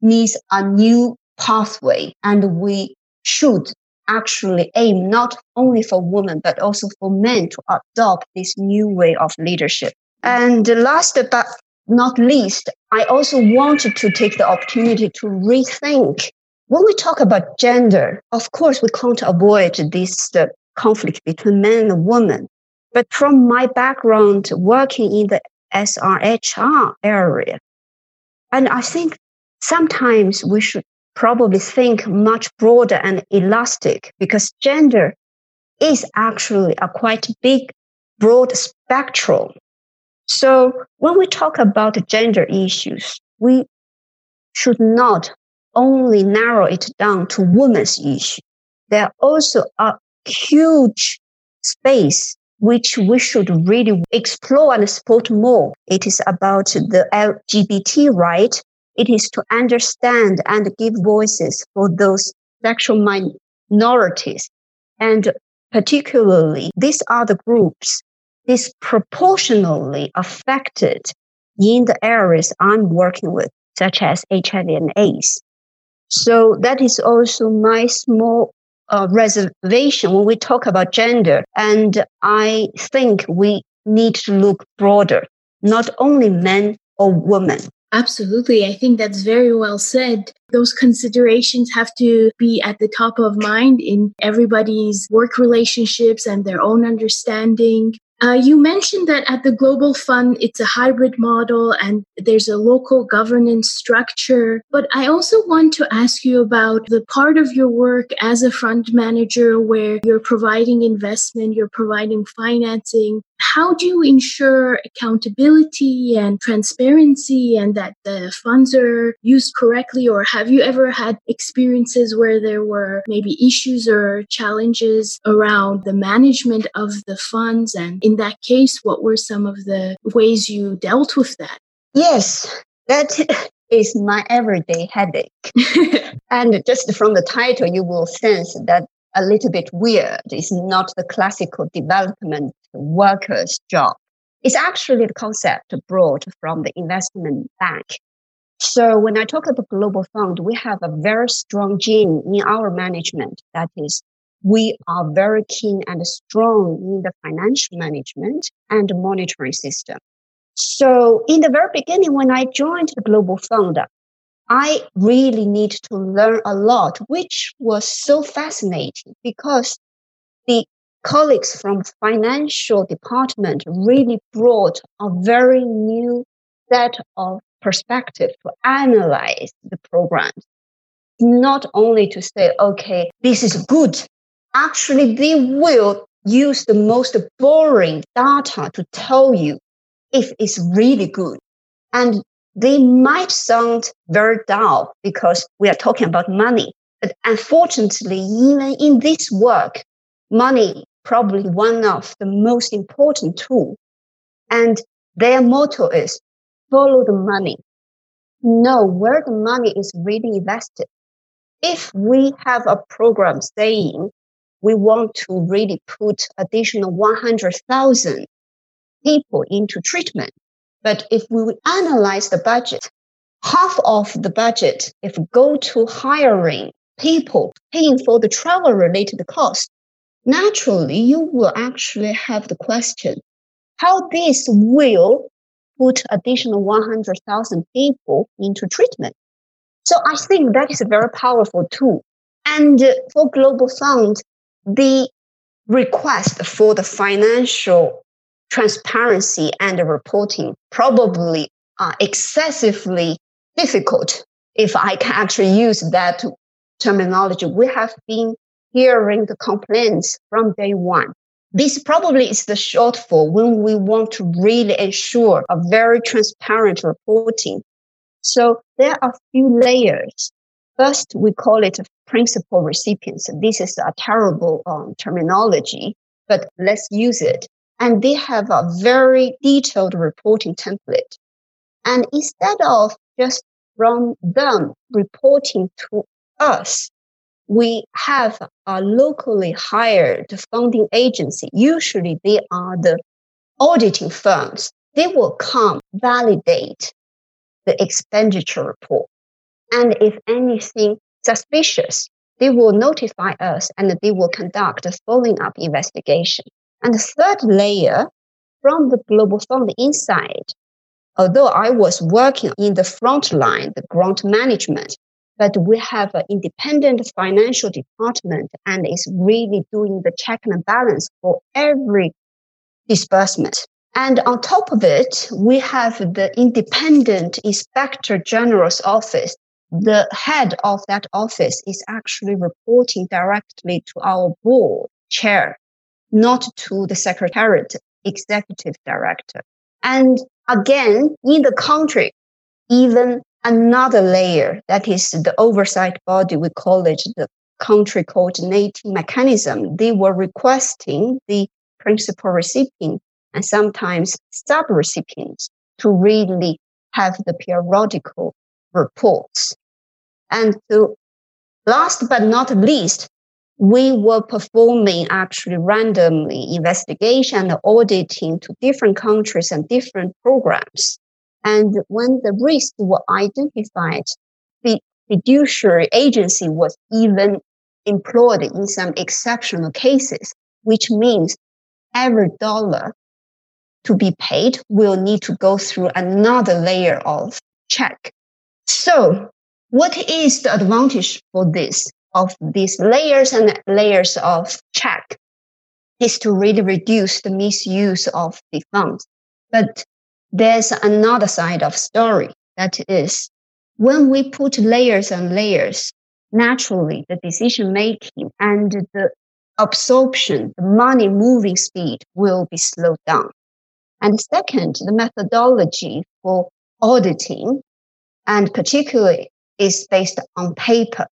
Speaker 1: needs a new pathway and we should actually aim not only for women, but also for men to adopt this new way of leadership. And last but not least, I also wanted to take the opportunity to rethink. When we talk about gender, of course, we can't avoid this uh, conflict between men and women. But from my background working in the SRHR area, and I think sometimes we should probably think much broader and elastic because gender is actually a quite big, broad spectrum. So when we talk about gender issues, we should not only narrow it down to women's issue. There are also a huge space which we should really explore and support more. It is about the LGBT right. It is to understand and give voices for those sexual minorities. And particularly, these are the groups disproportionately affected in the areas I'm working with, such as HIV and AIDS. So that is also my small uh, reservation when we talk about gender. And I think we need to look broader, not only men or women.
Speaker 2: Absolutely. I think that's very well said. Those considerations have to be at the top of mind in everybody's work relationships and their own understanding. Uh, you mentioned that at the Global Fund, it's a hybrid model and there's a local governance structure. But I also want to ask you about the part of your work as a fund manager where you're providing investment, you're providing financing, how do you ensure accountability and transparency and that the funds are used correctly? Or have you ever had experiences where there were maybe issues or challenges around the management of the funds? And in that case, what were some of the ways you dealt with that?
Speaker 1: Yes, that is my everyday headache. and just from the title, you will sense that a little bit weird. It's not the classical development worker's job. It's actually the concept brought from the investment bank. So when I talk about global fund, we have a very strong gene in our management. That is, we are very keen and strong in the financial management and monitoring system. So in the very beginning, when I joined the global fund, I really need to learn a lot, which was so fascinating because the colleagues from financial department really brought a very new set of perspective to analyze the programs. Not only to say, okay, this is good. Actually, they will use the most boring data to tell you if it's really good. And they might sound very dull because we are talking about money. But unfortunately, even in this work, money probably one of the most important tool. And their motto is follow the money. Know where the money is really invested. If we have a program saying we want to really put additional 100,000 people into treatment, but if we analyze the budget, half of the budget, if go to hiring people, paying for the travel related cost, naturally you will actually have the question, how this will put additional 100,000 people into treatment. So I think that is a very powerful tool. And for Global Fund, the request for the financial transparency and reporting probably are excessively difficult if I can actually use that terminology. We have been hearing the complaints from day one. This probably is the shortfall when we want to really ensure a very transparent reporting. So there are a few layers. First, we call it a principal recipients. This is a terrible um, terminology, but let's use it and they have a very detailed reporting template. And instead of just from them reporting to us, we have a locally hired funding agency. Usually they are the auditing firms. They will come validate the expenditure report. And if anything suspicious, they will notify us and they will conduct a following up investigation. And the third layer from the global fund inside, although I was working in the front line, the grant management, but we have an independent financial department and is really doing the check and balance for every disbursement. And on top of it, we have the independent inspector general's office. The head of that office is actually reporting directly to our board chair, not to the secretariat executive director. And again, in the country, even another layer that is the oversight body, we call it the country coordinating mechanism. They were requesting the principal recipient and sometimes sub-recipients to really have the periodical reports. And to last but not least, we were performing actually randomly investigation and auditing to different countries and different programs. And when the risks were identified, the fiduciary agency was even employed in some exceptional cases, which means every dollar to be paid will need to go through another layer of check. So what is the advantage for this of these layers and layers of check is to really reduce the misuse of the funds. But there's another side of story that is when we put layers and layers, naturally the decision making and the absorption, the money moving speed will be slowed down. And second, the methodology for auditing and particularly is based on paper.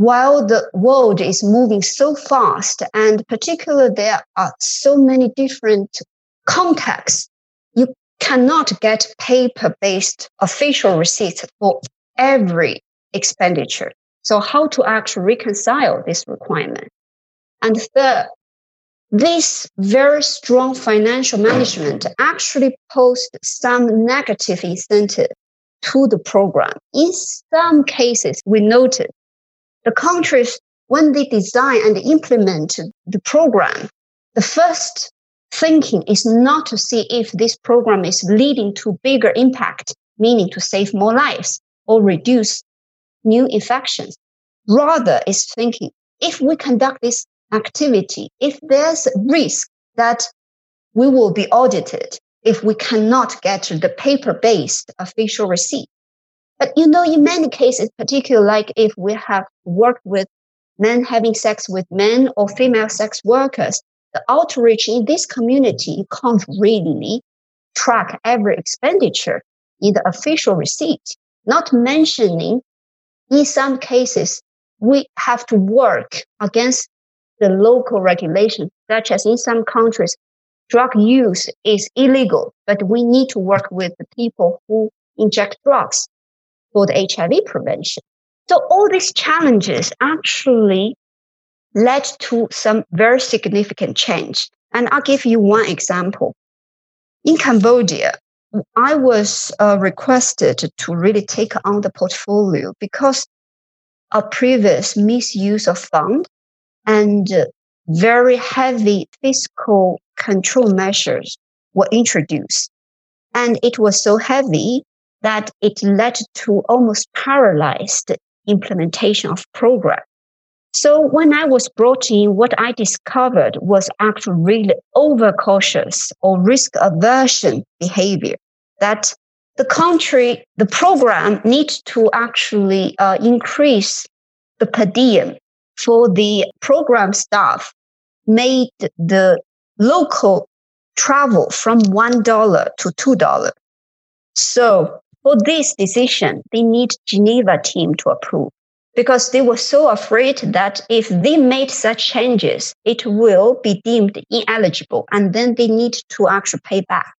Speaker 1: While the world is moving so fast and particularly there are so many different contexts, you cannot get paper based official receipts for every expenditure. So how to actually reconcile this requirement? And third, this very strong financial management actually posed some negative incentive to the program. In some cases, we noted the countries, when they design and implement the program, the first thinking is not to see if this program is leading to bigger impact, meaning to save more lives or reduce new infections. Rather, is thinking if we conduct this activity, if there's risk that we will be audited if we cannot get the paper-based official receipt. But you know, in many cases, particularly like if we have worked with men having sex with men or female sex workers, the outreach in this community you can't really track every expenditure in the official receipt. Not mentioning, in some cases, we have to work against the local regulations, such as in some countries, drug use is illegal, but we need to work with the people who inject drugs for the HIV prevention. So all these challenges actually led to some very significant change. And I'll give you one example. In Cambodia, I was uh, requested to really take on the portfolio because a previous misuse of fund and very heavy fiscal control measures were introduced. And it was so heavy that it led to almost paralyzed implementation of program. So when I was brought in, what I discovered was actually really overcautious or risk aversion behavior that the country, the program needs to actually uh, increase the per diem for the program staff made the local travel from $1 to $2. So for this decision, they need Geneva team to approve because they were so afraid that if they made such changes, it will be deemed ineligible and then they need to actually pay back.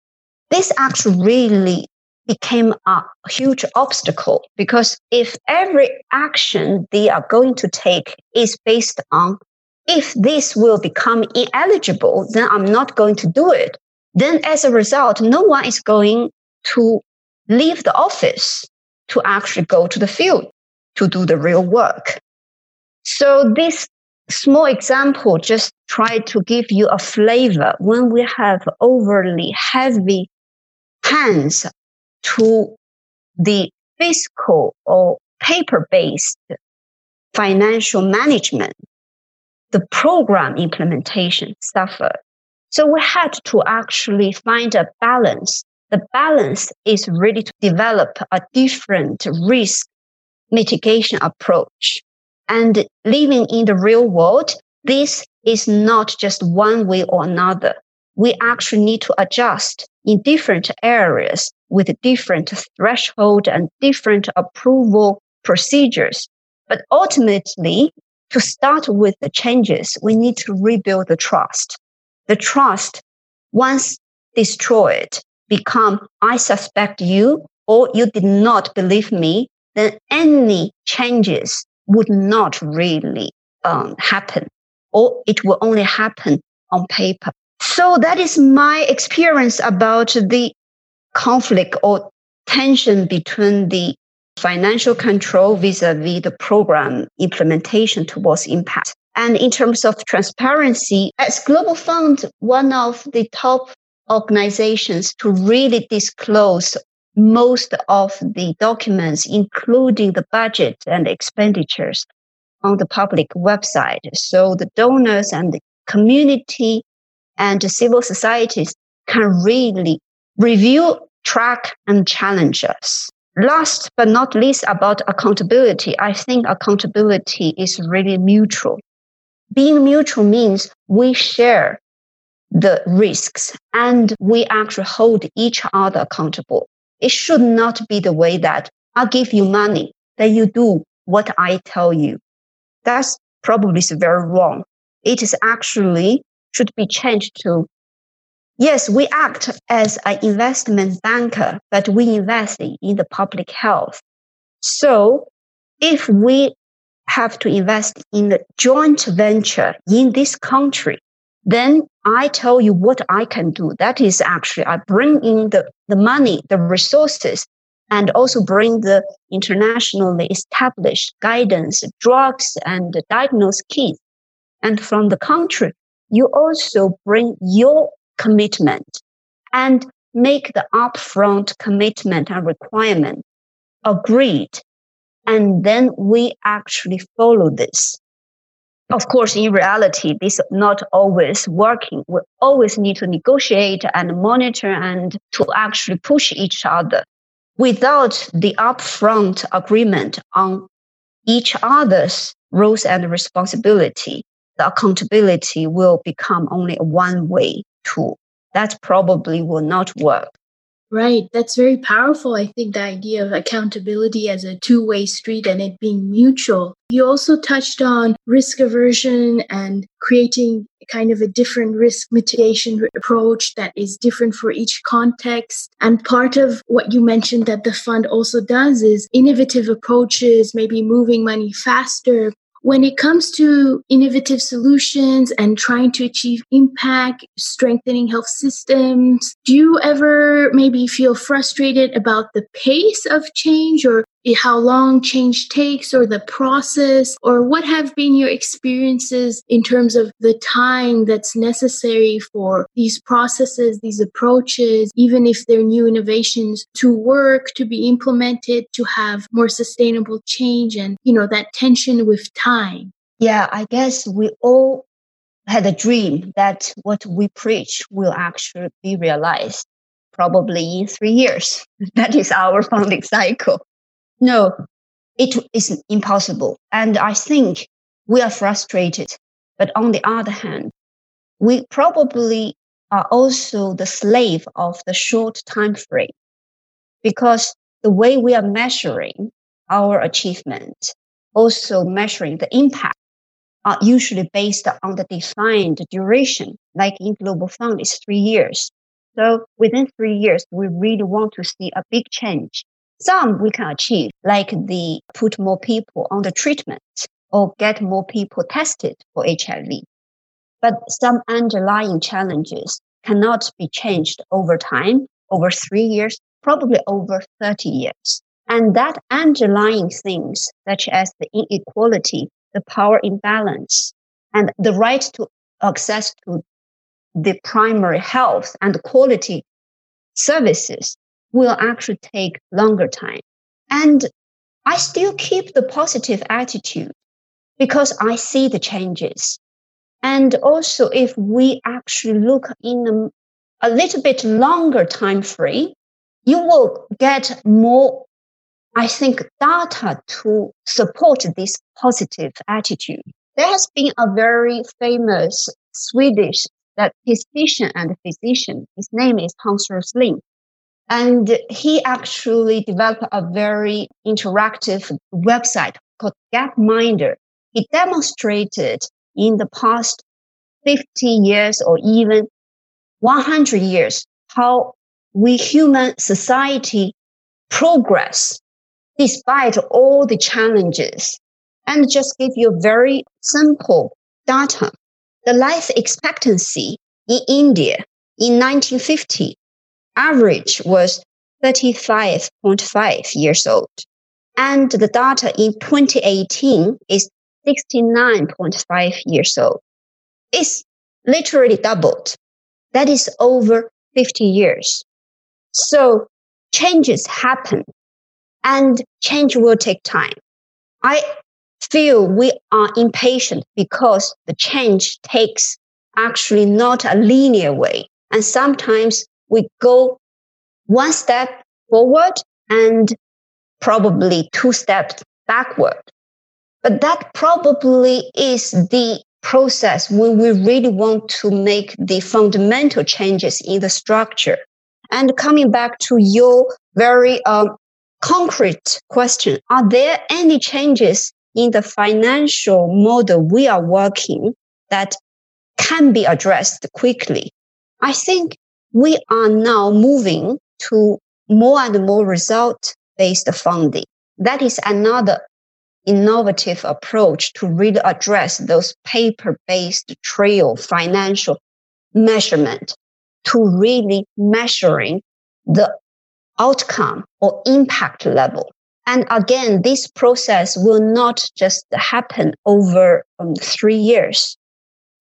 Speaker 1: This actually really became a huge obstacle because if every action they are going to take is based on if this will become ineligible, then I'm not going to do it. Then as a result, no one is going to leave the office to actually go to the field to do the real work. So this small example just try to give you a flavor when we have overly heavy hands to the fiscal or paper based financial management, the program implementation suffered. So we had to actually find a balance. The balance is really to develop a different risk mitigation approach. And living in the real world, this is not just one way or another. We actually need to adjust in different areas with different threshold and different approval procedures. But ultimately, to start with the changes, we need to rebuild the trust. The trust, once destroyed, become, I suspect you, or you did not believe me, then any changes would not really um, happen, or it will only happen on paper. So that is my experience about the conflict or tension between the financial control vis-a-vis the program implementation towards impact. And in terms of transparency, as Global Fund, one of the top organizations to really disclose most of the documents, including the budget and expenditures on the public website. So the donors and the community and the civil societies can really review, track, and challenge us. Last but not least about accountability, I think accountability is really mutual. Being mutual means we share the risks and we actually hold each other accountable. It should not be the way that I give you money, then you do what I tell you. That's probably very wrong. It is actually should be changed to yes, we act as an investment banker, but we invest in the public health. So if we have to invest in a joint venture in this country, then I tell you what I can do. That is actually I bring in the, the money, the resources, and also bring the internationally established guidance, drugs and diagnosis kits. And from the country, you also bring your commitment and make the upfront commitment and requirement agreed. And then we actually follow this. Of course, in reality, this is not always working. We always need to negotiate and monitor and to actually push each other. Without the upfront agreement on each other's roles and responsibility, the accountability will become only a one way tool. That probably will not work.
Speaker 2: Right. That's very powerful. I think the idea of accountability as a two way street and it being mutual. You also touched on risk aversion and creating kind of a different risk mitigation approach that is different for each context. And part of what you mentioned that the fund also does is innovative approaches, maybe moving money faster, when it comes to innovative solutions and trying to achieve impact, strengthening health systems, do you ever maybe feel frustrated about the pace of change or how long change takes or the process or what have been your experiences in terms of the time that's necessary for these processes these approaches even if they're new innovations to work to be implemented to have more sustainable change and you know that tension with time?
Speaker 1: Yeah i guess we all had a dream that what we preach will actually be realized probably in three years. That is our funding cycle no, it is impossible. And I think we are frustrated. But on the other hand, we probably are also the slave of the short time frame because the way we are measuring our achievement, also measuring the impact, are usually based on the defined duration, like in Global Fund is three years. So within three years, we really want to see a big change some we can achieve, like the put more people on the treatment or get more people tested for HIV. But some underlying challenges cannot be changed over time, over three years, probably over 30 years. And that underlying things, such as the inequality, the power imbalance, and the right to access to the primary health and quality services will actually take longer time. And I still keep the positive attitude because I see the changes. And also, if we actually look in a, a little bit longer time frame, you will get more, I think, data to support this positive attitude. There has been a very famous Swedish statistician and physician. His name is Hans Rosling. And he actually developed a very interactive website called Gapminder. He demonstrated in the past 50 years or even 100 years how we human society progress despite all the challenges and just give you very simple data. The life expectancy in India in 1950 average was 35.5 years old. And the data in 2018 is 69.5 years old. It's literally doubled. That is over 50 years. So changes happen and change will take time. I feel we are impatient because the change takes actually not a linear way. And sometimes we go one step forward and probably two steps backward. But that probably is the process when we really want to make the fundamental changes in the structure. And coming back to your very um, concrete question, are there any changes in the financial model we are working that can be addressed quickly? I think we are now moving to more and more result based funding. That is another innovative approach to really address those paper based trail financial measurement to really measuring the outcome or impact level. And again, this process will not just happen over um, three years.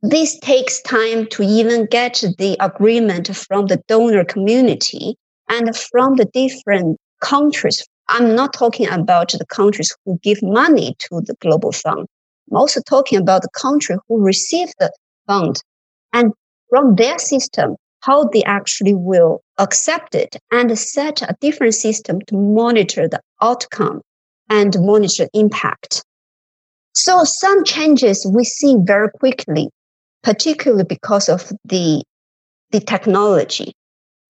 Speaker 1: This takes time to even get the agreement from the donor community and from the different countries. I'm not talking about the countries who give money to the global fund. I'm also talking about the country who receive the fund and from their system, how they actually will accept it and set a different system to monitor the outcome and monitor impact. So some changes we see very quickly, particularly because of the, the technology,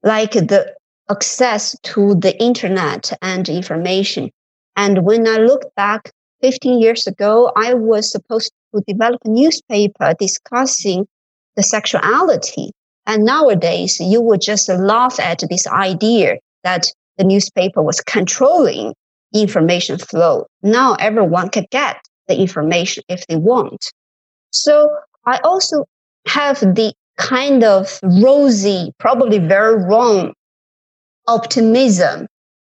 Speaker 1: like the access to the internet and information. And when I look back 15 years ago, I was supposed to develop a newspaper discussing the sexuality. And nowadays, you would just laugh at this idea that the newspaper was controlling information flow. Now everyone can get the information if they want. So I also have the kind of rosy, probably very wrong optimism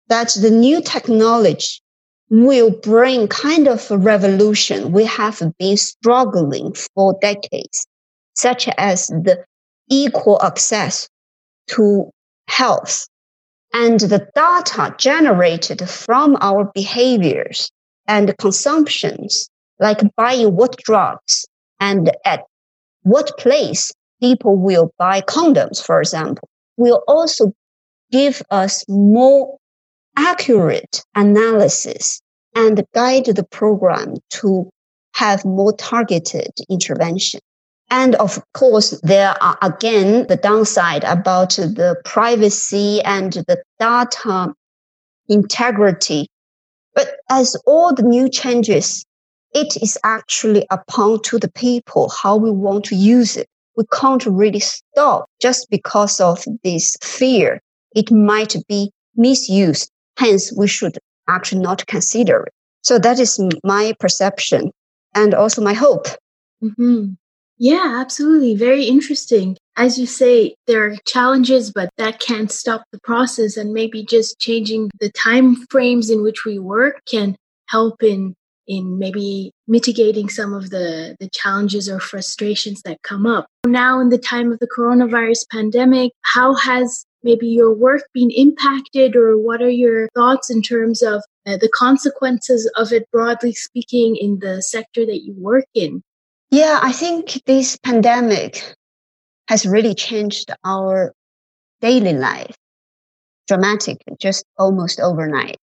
Speaker 1: that the new technology will bring kind of a revolution we have been struggling for decades, such as the equal access to health and the data generated from our behaviors and consumptions, like buying what drugs and at what place people will buy condoms, for example, will also give us more accurate analysis and guide the program to have more targeted intervention. And of course, there are again the downside about the privacy and the data integrity. But as all the new changes, it is actually upon to the people how we want to use it. We can't really stop just because of this fear it might be misused. Hence, we should actually not consider it. So that is my perception and also my hope.
Speaker 2: Mm-hmm. Yeah, absolutely. Very interesting. As you say, there are challenges, but that can't stop the process. And maybe just changing the time frames in which we work can help in in maybe mitigating some of the, the challenges or frustrations that come up. Now, in the time of the coronavirus pandemic, how has maybe your work been impacted, or what are your thoughts in terms of uh, the consequences of it, broadly speaking, in the sector that you work in?
Speaker 1: Yeah, I think this pandemic has really changed our daily life dramatically, just almost overnight.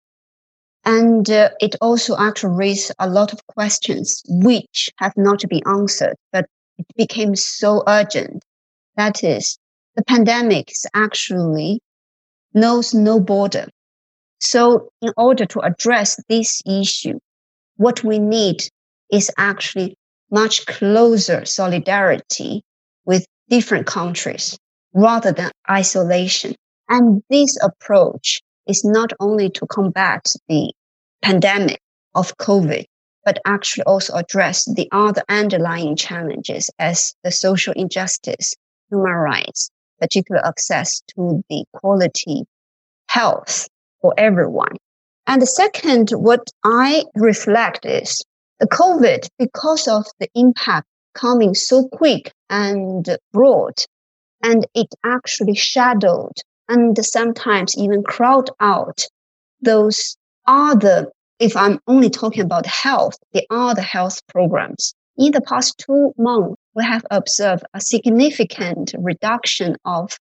Speaker 1: And uh, it also actually raised a lot of questions which have not been answered, but it became so urgent. That is, the pandemic is actually knows no border. So in order to address this issue, what we need is actually much closer solidarity with different countries rather than isolation. And this approach is not only to combat the pandemic of COVID, but actually also address the other underlying challenges as the social injustice, human rights, particular access to the quality health for everyone. And the second, what I reflect is the COVID, because of the impact coming so quick and broad, and it actually shadowed and sometimes even crowd out those other, if I'm only talking about health, the other health programs. In the past two months, we have observed a significant reduction of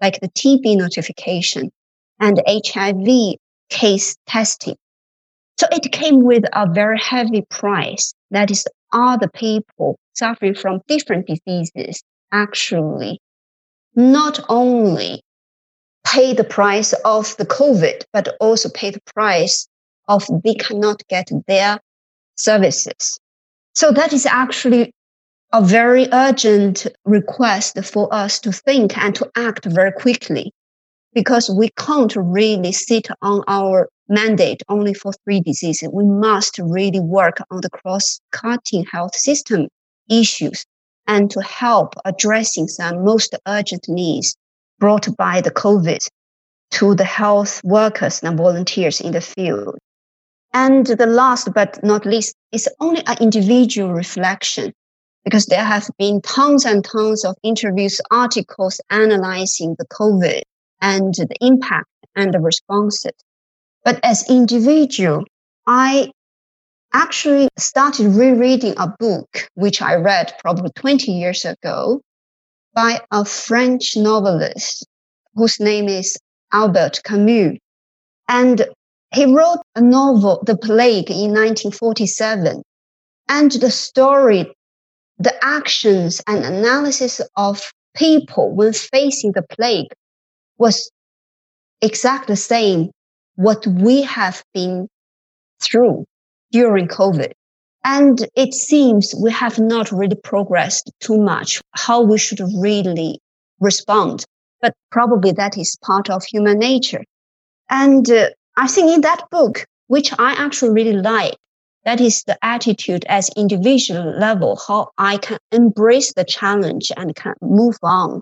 Speaker 1: like the TB notification and HIV case testing. So it came with a very heavy price. That is, other people suffering from different diseases actually not only pay the price of the COVID, but also pay the price of they cannot get their services. So that is actually a very urgent request for us to think and to act very quickly because we can't really sit on our mandate only for three diseases. We must really work on the cross-cutting health system issues and to help addressing some most urgent needs brought by the COVID to the health workers and volunteers in the field. And the last but not least is only an individual reflection because there have been tons and tons of interviews, articles analyzing the COVID and the impact and the responses. But as individual, I actually started rereading a book, which I read probably 20 years ago by a French novelist whose name is Albert Camus. And he wrote a novel, The Plague, in 1947. And the story, the actions and analysis of people when facing the plague was exactly the same what we have been through during COVID. And it seems we have not really progressed too much how we should really respond. But probably that is part of human nature. And uh, I think in that book, which I actually really like, that is the attitude as individual level, how I can embrace the challenge and can move on.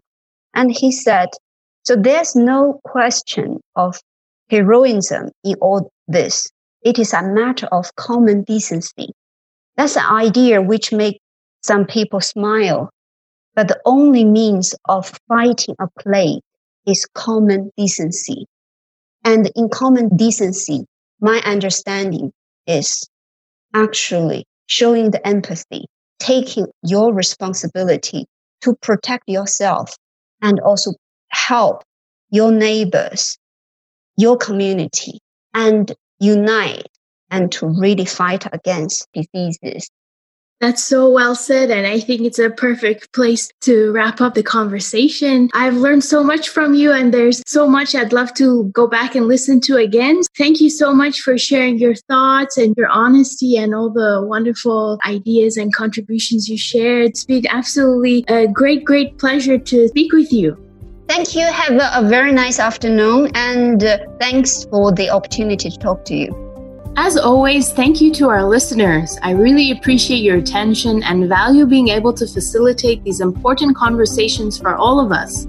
Speaker 1: And he said, so there's no question of heroism in all this. It is a matter of common decency. That's an idea which makes some people smile. But the only means of fighting a plague is common decency. And in common decency, my understanding is actually showing the empathy, taking your responsibility to protect yourself and also help your neighbors, your community, and unite and to really fight against diseases.
Speaker 2: That's so well said. And I think it's a perfect place to wrap up the conversation. I've learned so much from you, and there's so much I'd love to go back and listen to again. Thank you so much for sharing your thoughts and your honesty and all the wonderful ideas and contributions you shared. It's been absolutely a great, great pleasure to speak with you.
Speaker 1: Thank you. Have a, very nice afternoon, and uh, thanks for the opportunity to talk to you.
Speaker 2: As always, thank you to our listeners. I really appreciate your attention and value being able to facilitate these important conversations for all of us.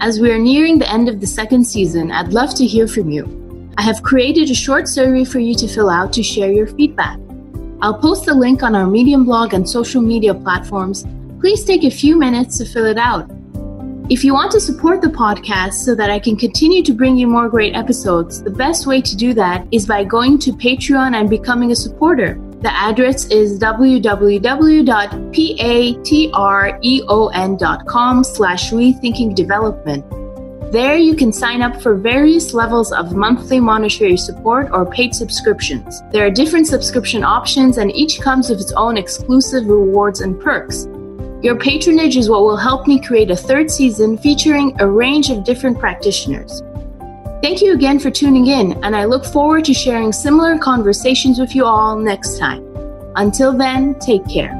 Speaker 2: As we are nearing the end of the second season, I'd love to hear from you. I have created a short survey for you to fill out to share your feedback. I'll post the link on our Medium blog and social media platforms. Please take a few minutes to fill it out. If you want to support the podcast so that I can continue to bring you more great episodes, the best way to do that is by going to Patreon and becoming a supporter. The address is www.patreon.com slash rethinking development. There you can sign up for various levels of monthly monetary support or paid subscriptions. There are different subscription options and each comes with its own exclusive rewards and perks. Your patronage is what will help me create a third season featuring a range of different practitioners. Thank you again for tuning in, and I look forward to sharing similar conversations with you all next time. Until then, take care.